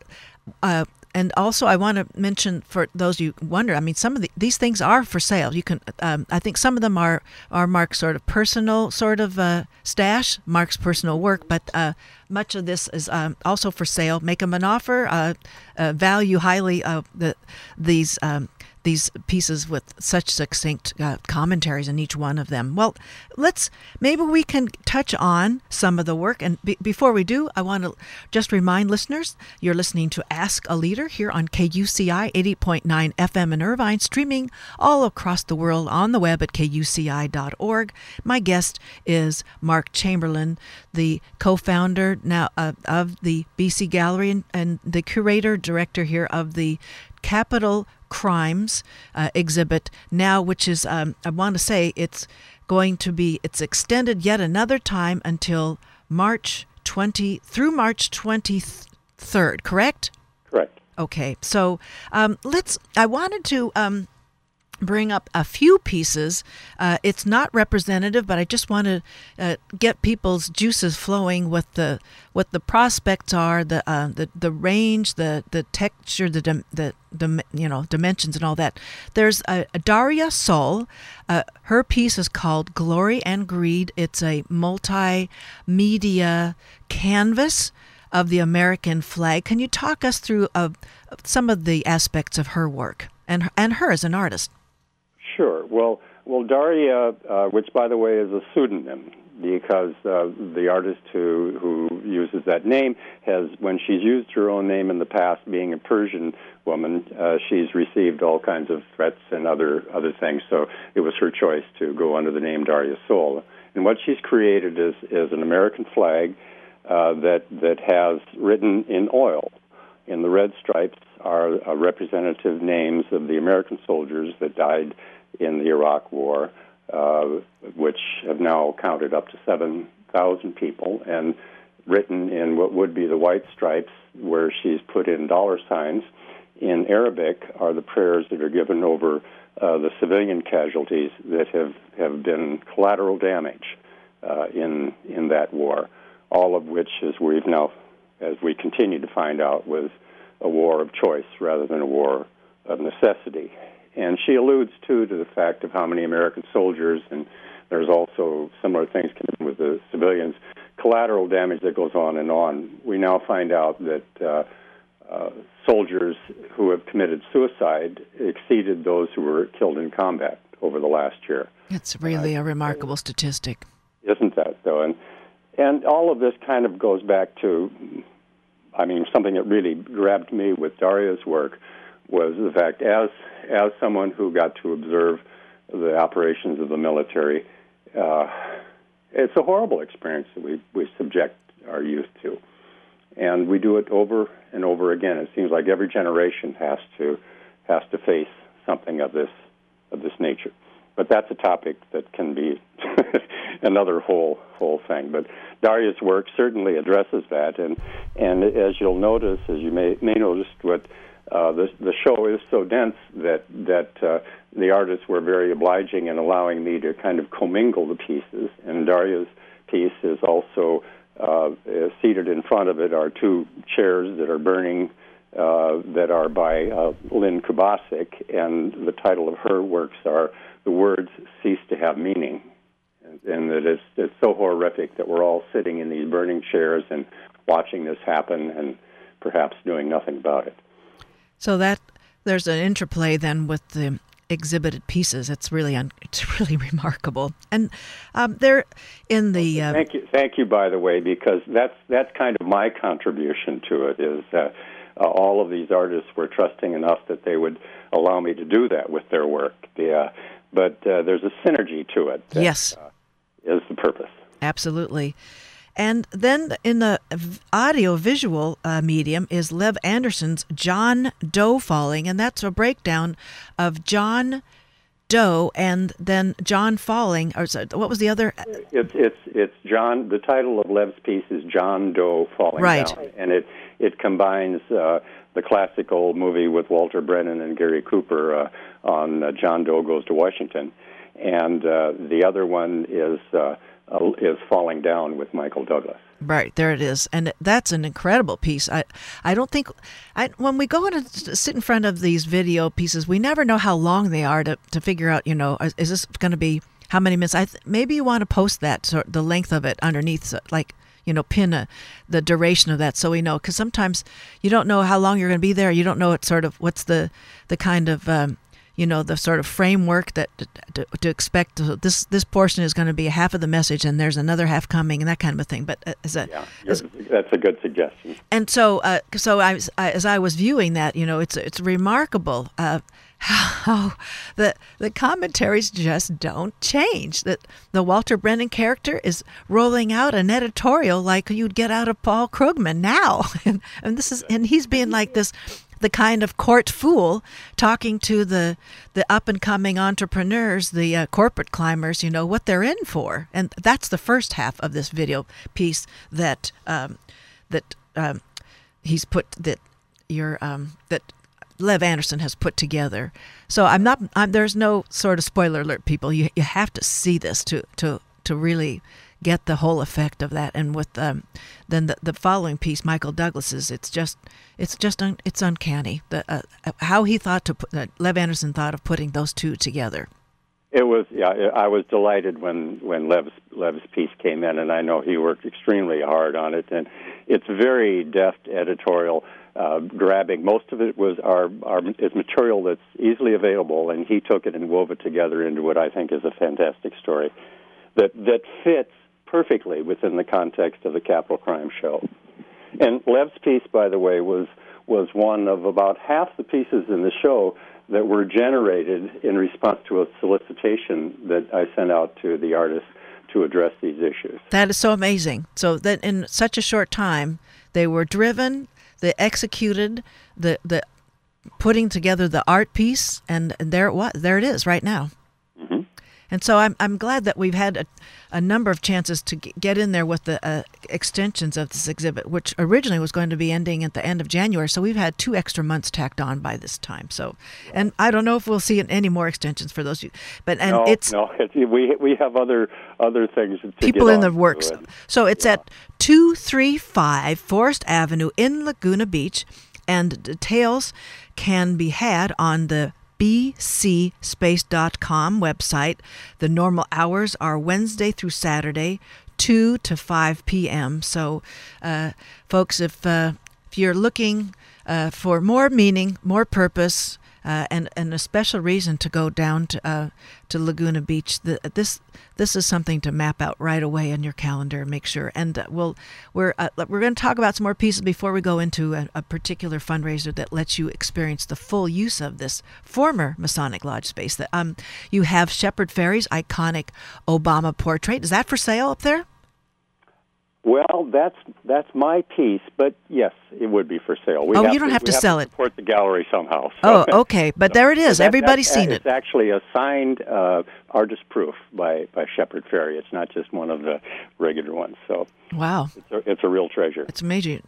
Uh, and also, I want to mention for those you wonder. I mean, some of the, these things are for sale. You can. Um, I think some of them are are Mark's sort of personal sort of uh, stash, Mark's personal work, but uh, much of this is um, also for sale. Make them an offer. Uh, uh value highly the these um, these pieces with such succinct uh, commentaries in each one of them. Well, let's maybe we can touch on some of the work. And be, before we do, I want to just remind listeners you're listening to Ask a Leader here on KUCI 80.9 FM in Irvine, streaming all across the world on the web at kuci.org. My guest is Mark Chamberlain, the co-founder now uh, of the BC Gallery and, and the curator director here of the Capital Crimes uh, exhibit now, which is, um, I want to say, it's going to be, it's extended yet another time until March 20, through March 23rd, correct? Correct. Okay, so um, let's, I wanted to. Um, bring up a few pieces. Uh, it's not representative, but I just want to uh, get people's juices flowing with the what the prospects are, the uh, the the range, the the texture, the the, the you know dimensions and all that. There's a, a Daria Sol. Uh, her piece is called Glory and Greed. It's a multimedia canvas of the American flag. Can you talk us through uh, some of the aspects of her work and and her as an artist? Sure. Well, well, Daria, uh, which by the way is a pseudonym, because uh, the artist who who uses that name has, when she's used her own name in the past, being a Persian woman, uh, she's received all kinds of threats and other other things. So it was her choice to go under the name Daria Sol. And what she's created is is an American flag uh, that that has written in oil. In the red stripes are uh, representative names of the American soldiers that died in the Iraq War, uh, which have now counted up to 7,000 people, and written in what would be the white stripes, where she's put in dollar signs. In Arabic are the prayers that are given over uh, the civilian casualties that have, have been collateral damage uh, in in that war. All of which, as we've now, as we continue to find out, was a war of choice rather than a war of necessity. And she alludes too to the fact of how many American soldiers, and there's also similar things with the civilians, collateral damage that goes on and on. We now find out that uh, uh, soldiers who have committed suicide exceeded those who were killed in combat over the last year. It's really uh, a remarkable statistic. Isn't that though? And and all of this kind of goes back to, I mean, something that really grabbed me with Daria's work was the fact as as someone who got to observe the operations of the military, uh, it's a horrible experience that we we subject our youth to, and we do it over and over again. It seems like every generation has to has to face something of this of this nature. But that's a topic that can be another whole whole thing. But Daria's work certainly addresses that, and and as you'll notice, as you may may notice, what uh, the the show is so dense that that uh, the artists were very obliging in allowing me to kind of commingle the pieces. And Daria's piece is also uh, seated in front of it are two chairs that are burning. Uh, that are by uh, Lynn Kubasik, and the title of her works are "The Words Cease to Have Meaning," and, and that it's it's so horrific that we're all sitting in these burning chairs and watching this happen, and perhaps doing nothing about it. So that there's an interplay then with the exhibited pieces. It's really un, it's really remarkable, and um, they're in the. Uh, thank you, thank you. By the way, because that's that's kind of my contribution to it is that uh, all of these artists were trusting enough that they would allow me to do that with their work. The, uh, but uh, there's a synergy to it. That, yes, uh, is the purpose. Absolutely. And then in the audio visual uh, medium is Lev Anderson's John Doe Falling, and that's a breakdown of John Doe and then John Falling. Or what was the other? It's it's it's John. The title of Lev's piece is John Doe Falling right. Down, and it it combines uh, the classic old movie with Walter Brennan and Gary Cooper uh, on uh, John Doe Goes to Washington, and uh, the other one is uh, uh, is Falling Down with Michael Douglas. Right there it is, and that's an incredible piece. I, I don't think, I when we go and sit in front of these video pieces, we never know how long they are to to figure out. You know, is, is this going to be how many minutes? I th- maybe you want to post that so the length of it underneath, so, like you know, pin a, the duration of that so we know because sometimes you don't know how long you're going to be there. You don't know what sort of what's the the kind of um, you know the sort of framework that to, to expect this this portion is going to be a half of the message and there's another half coming and that kind of a thing. But uh, as a yeah, as, that's a good suggestion. And so uh, so I, I, as I was viewing that you know it's it's remarkable uh, how the the commentaries just don't change that the Walter Brennan character is rolling out an editorial like you'd get out of Paul Krugman now. And, and this is and he's being like this the kind of court fool talking to the the up and coming entrepreneurs, the uh, corporate climbers, you know what they're in for, and that's the first half of this video piece that um, that um, he's put that your um, that Lev Anderson has put together. So I'm not. I'm, there's no sort of spoiler alert, people. You you have to see this to to to really get the whole effect of that. And with um, then the, the following piece, Michael Douglas's, it's just it's just un, it's uncanny the uh, how he thought to put uh, Lev Anderson thought of putting those two together. It was yeah. I was delighted when when Lev's Lev's piece came in, and I know he worked extremely hard on it. And it's very deft editorial, uh, grabbing. Most of it was our, our is material that's easily available, and he took it and wove it together into what I think is a fantastic story that that fits perfectly within the context of the capital crime show. And Lev's piece, by the way, was was one of about half the pieces in the show that were generated in response to a solicitation that I sent out to the artists to address these issues. That is so amazing. So that in such a short time, they were driven, they executed the the putting together the art piece, and there it was. There it is right now. And so I'm, I'm glad that we've had a, a number of chances to get in there with the uh, extensions of this exhibit, which originally was going to be ending at the end of January. So we've had two extra months tacked on by this time. So, and I don't know if we'll see any more extensions for those. But and no, it's no, it's, we we have other other things. people in the works. So it's yeah. at two three five Forest Avenue in Laguna Beach, and details can be had on the bcspace.com website. The normal hours are Wednesday through Saturday, 2 to 5 p.m. So, uh, folks, if, uh, if you're looking uh, for more meaning, more purpose, uh, and and a special reason to go down to uh, to Laguna Beach. The, this this is something to map out right away in your calendar. Make sure, and uh, we'll we're uh, we're going to talk about some more pieces before we go into a, a, particular fundraiser that lets you experience the full use of this former Masonic Lodge space. That um you have Shepard Fairey's iconic Obama portrait. Is that for sale up there? Well, that's that's my piece, but yes, it would be for sale. We oh, you don't to, have to sell to it. Support the gallery somehow. So. Oh, okay, but there it is. that, Everybody's seen it's it. It's actually a signed uh, artist proof by by Shepard Fairey. It's not just one of the regular ones. So wow, it's a, it's a real treasure. It's amazing.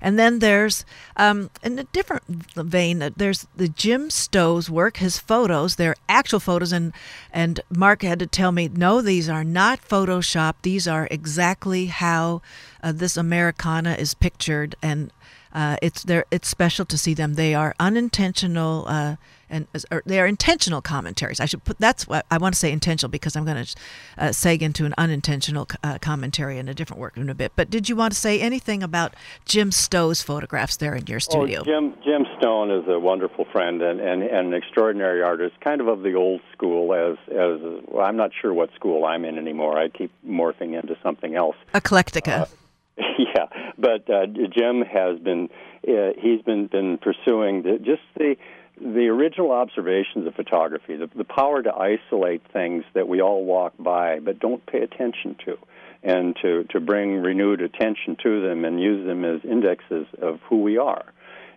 And then there's, um, in a different vein, uh, there's the Jim Stone's work, his photos. They're actual photos, and and Mark had to tell me, no, these are not Photoshop. These are exactly how uh, this Americana is pictured, and uh, it's there. It's special to see them. They are unintentional uh, and they are intentional commentaries. I should put that's what I want to say intentional because I'm going to uh, seg into an unintentional uh, commentary in a different work in a bit. But did you want to say anything about Jim Stone's photographs there in your studio? Oh, Jim Jim Stone is a wonderful friend and, and, and an extraordinary artist, kind of of the old school. As as well, I'm not sure what school I'm in anymore. I keep morphing into something else. Eclectica. Yeah, but uh, Jim has been uh, he's been been pursuing the, just the the original observations of photography, the, the power to isolate things that we all walk by but don't pay attention to, and to, to bring renewed attention to them and use them as indexes of who we are.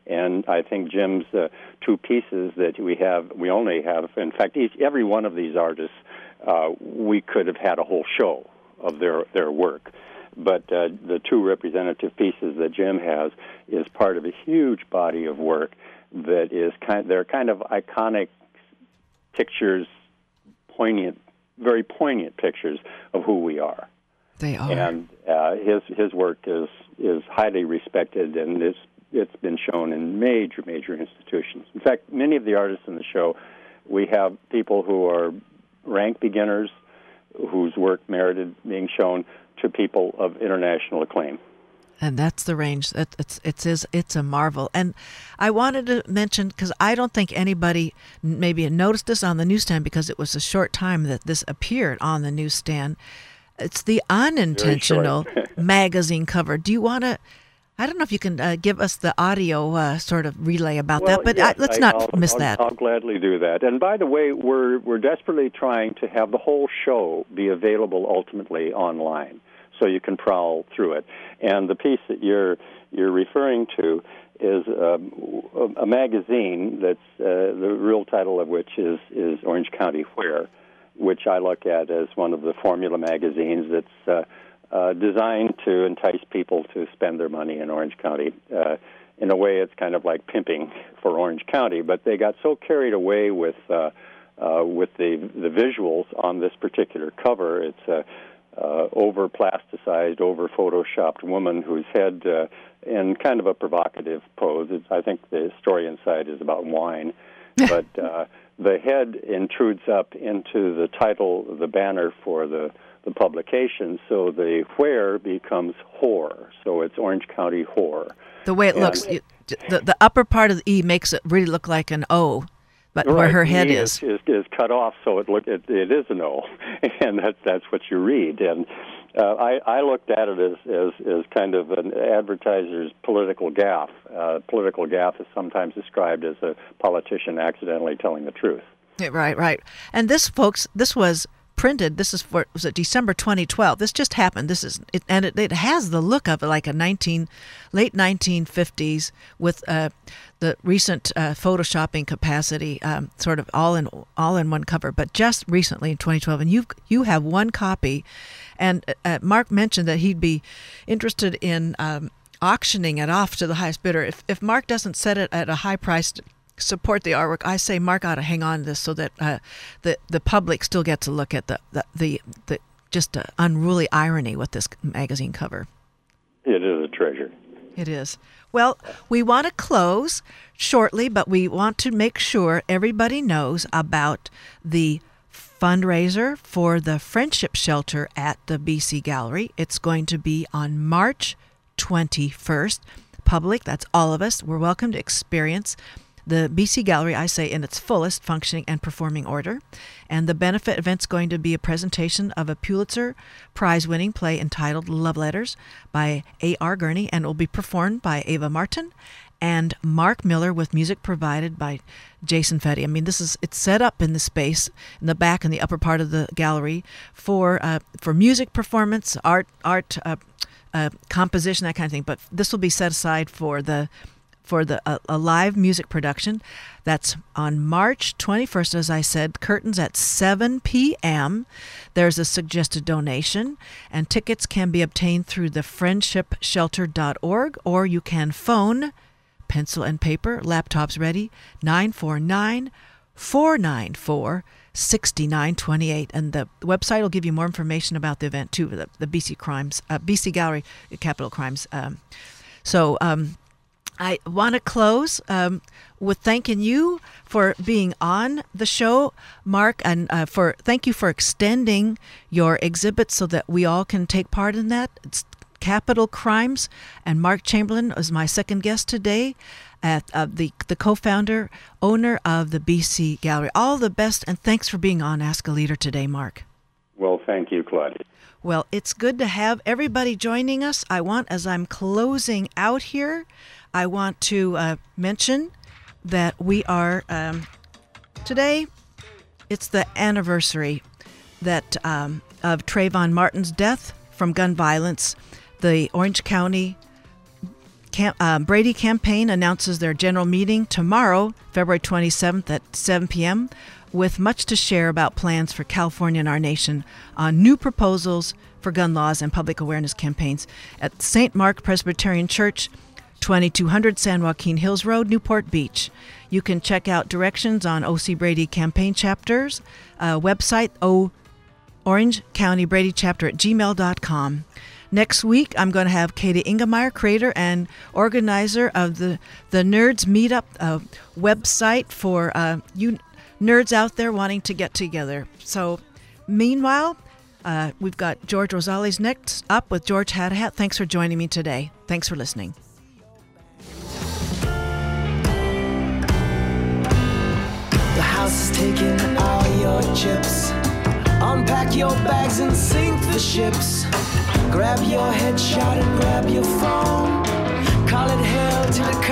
And I think Jim's uh, two pieces that we have, we only have, in fact, each, every one of these artists, uh, we could have had a whole show of their, their work. But uh, the two representative pieces that Jim has is part of a huge body of work that is kind. They're kind of iconic pictures, poignant, very poignant pictures of who we are. They are. And uh, his his work is is highly respected, and it's it's been shown in major major institutions. In fact, many of the artists in the show, we have people who are rank beginners, whose work merited being shown, to people of international acclaim. And that's the range that it's it's is it's a marvel. And i wanted to mention because i don't think anybody maybe noticed this on the newsstand because it was a short time that this appeared on the newsstand. It's the unintentional magazine cover. Do you want to I don't know if you can uh, give us the audio uh, sort of relay about well, that, but yes, I, let's I, not I'll, miss I'll, that. I'll gladly do that. And by the way, we're we're desperately trying to have the whole show be available ultimately online so you can prowl through it. And the piece that you're you're referring to is um, a magazine that's uh, the real title of which is is Orange County Where, which I look at as one of the formula magazines that's uh, designed to entice people to spend their money in Orange County. Uh, in a way, it's kind of like pimping for Orange County, but they got so carried away with uh, uh, with the the visuals on this particular cover. It's a uh, over plasticized, over photoshopped woman whose head, uh, in kind of a provocative pose, it's, I think the story inside is about wine, but uh, the head intrudes up into the title, the banner for the the publication, so the where becomes whore. So it's Orange County whore. The way it and looks, you, the the upper part of the E makes it really look like an O but right. where her head is. is. is cut off, so it look it, it is an O, and that's that's what you read. And uh, I I looked at it as as as kind of an advertiser's political gaffe. Uh, political gaffe is sometimes described as a politician accidentally telling the truth. Right, right. And this, folks, this was printed. This is for was it December 2012. This just happened. This is it, and it, it has the look of like a 19 late 1950s with uh, the recent uh, photoshopping capacity, um, sort of all in all in one cover. But just recently in 2012, and you you have one copy, and uh, Mark mentioned that he'd be interested in. Um, auctioning it off to the highest bidder. If, if Mark doesn't set it at a high price support the artwork. I say Mark ought to hang on to this so that uh, the the public still gets to look at the the the, the just unruly irony with this magazine cover. It is a treasure. It is. Well, we want to close shortly, but we want to make sure everybody knows about the fundraiser for the Friendship Shelter at the BC Gallery. It's going to be on March 21st. Public, that's all of us, we're welcome to experience the BC Gallery, I say, in its fullest functioning and performing order. And the benefit event's going to be a presentation of a Pulitzer Prize winning play entitled Love Letters by A.R. Gurney, and will be performed by Ava Martin and Mark Miller with music provided by Jason Fetty. I mean, this is it's set up in the space in the back and the upper part of the gallery for uh, for music performance, art, art, uh, uh, composition, that kind of thing. But this will be set aside for the for the a, a, live music production. That's on March 21st, as I said, curtains at 7 p.m. There's a suggested donation, and tickets can be obtained through the friendshipshelter.org, or you can phone pencil and paper, laptops ready, 949 494 6928 and the website will give you more information about the event too the, the bc crimes uh, bc gallery capital crimes um, so um, I want to close um, with thanking you for being on the show, Mark, and uh, for thank you for extending your exhibit so that we all can take part in that. It's capital crimes, and Mark Chamberlain is my second guest today, at uh, the the co-founder, owner of the BC Gallery. All the best, and thanks for being on Ask a Leader today, Mark. Well, thank you, Claudia. Well, it's good to have everybody joining us. I want, as I'm closing out here, I want to uh, mention that we are um, today. It's the anniversary that um, of Trayvon Martin's death from gun violence. The Orange County Cam- uh, Brady campaign announces their general meeting tomorrow, February 27th at 7 p.m., with much to share about plans for California and our nation on new proposals for gun laws and public awareness campaigns at St. Mark Presbyterian Church, 2200 San Joaquin Hills Road, Newport Beach. You can check out directions on OC Brady campaign chapters, uh, website o Orange County Brady chapter at gmail.com. Next week, I'm going to have Katie Ingemeyer, creator and organizer of the, the Nerds Meetup uh, website for uh, you nerds out there wanting to get together. So, meanwhile, uh, we've got George Rosales next up with George Hadahat. Thanks for joining me today. Thanks for listening. The house is taking all your chips. Unpack your bags and sink the ships. Grab your headshot and grab your phone. Call it hell till it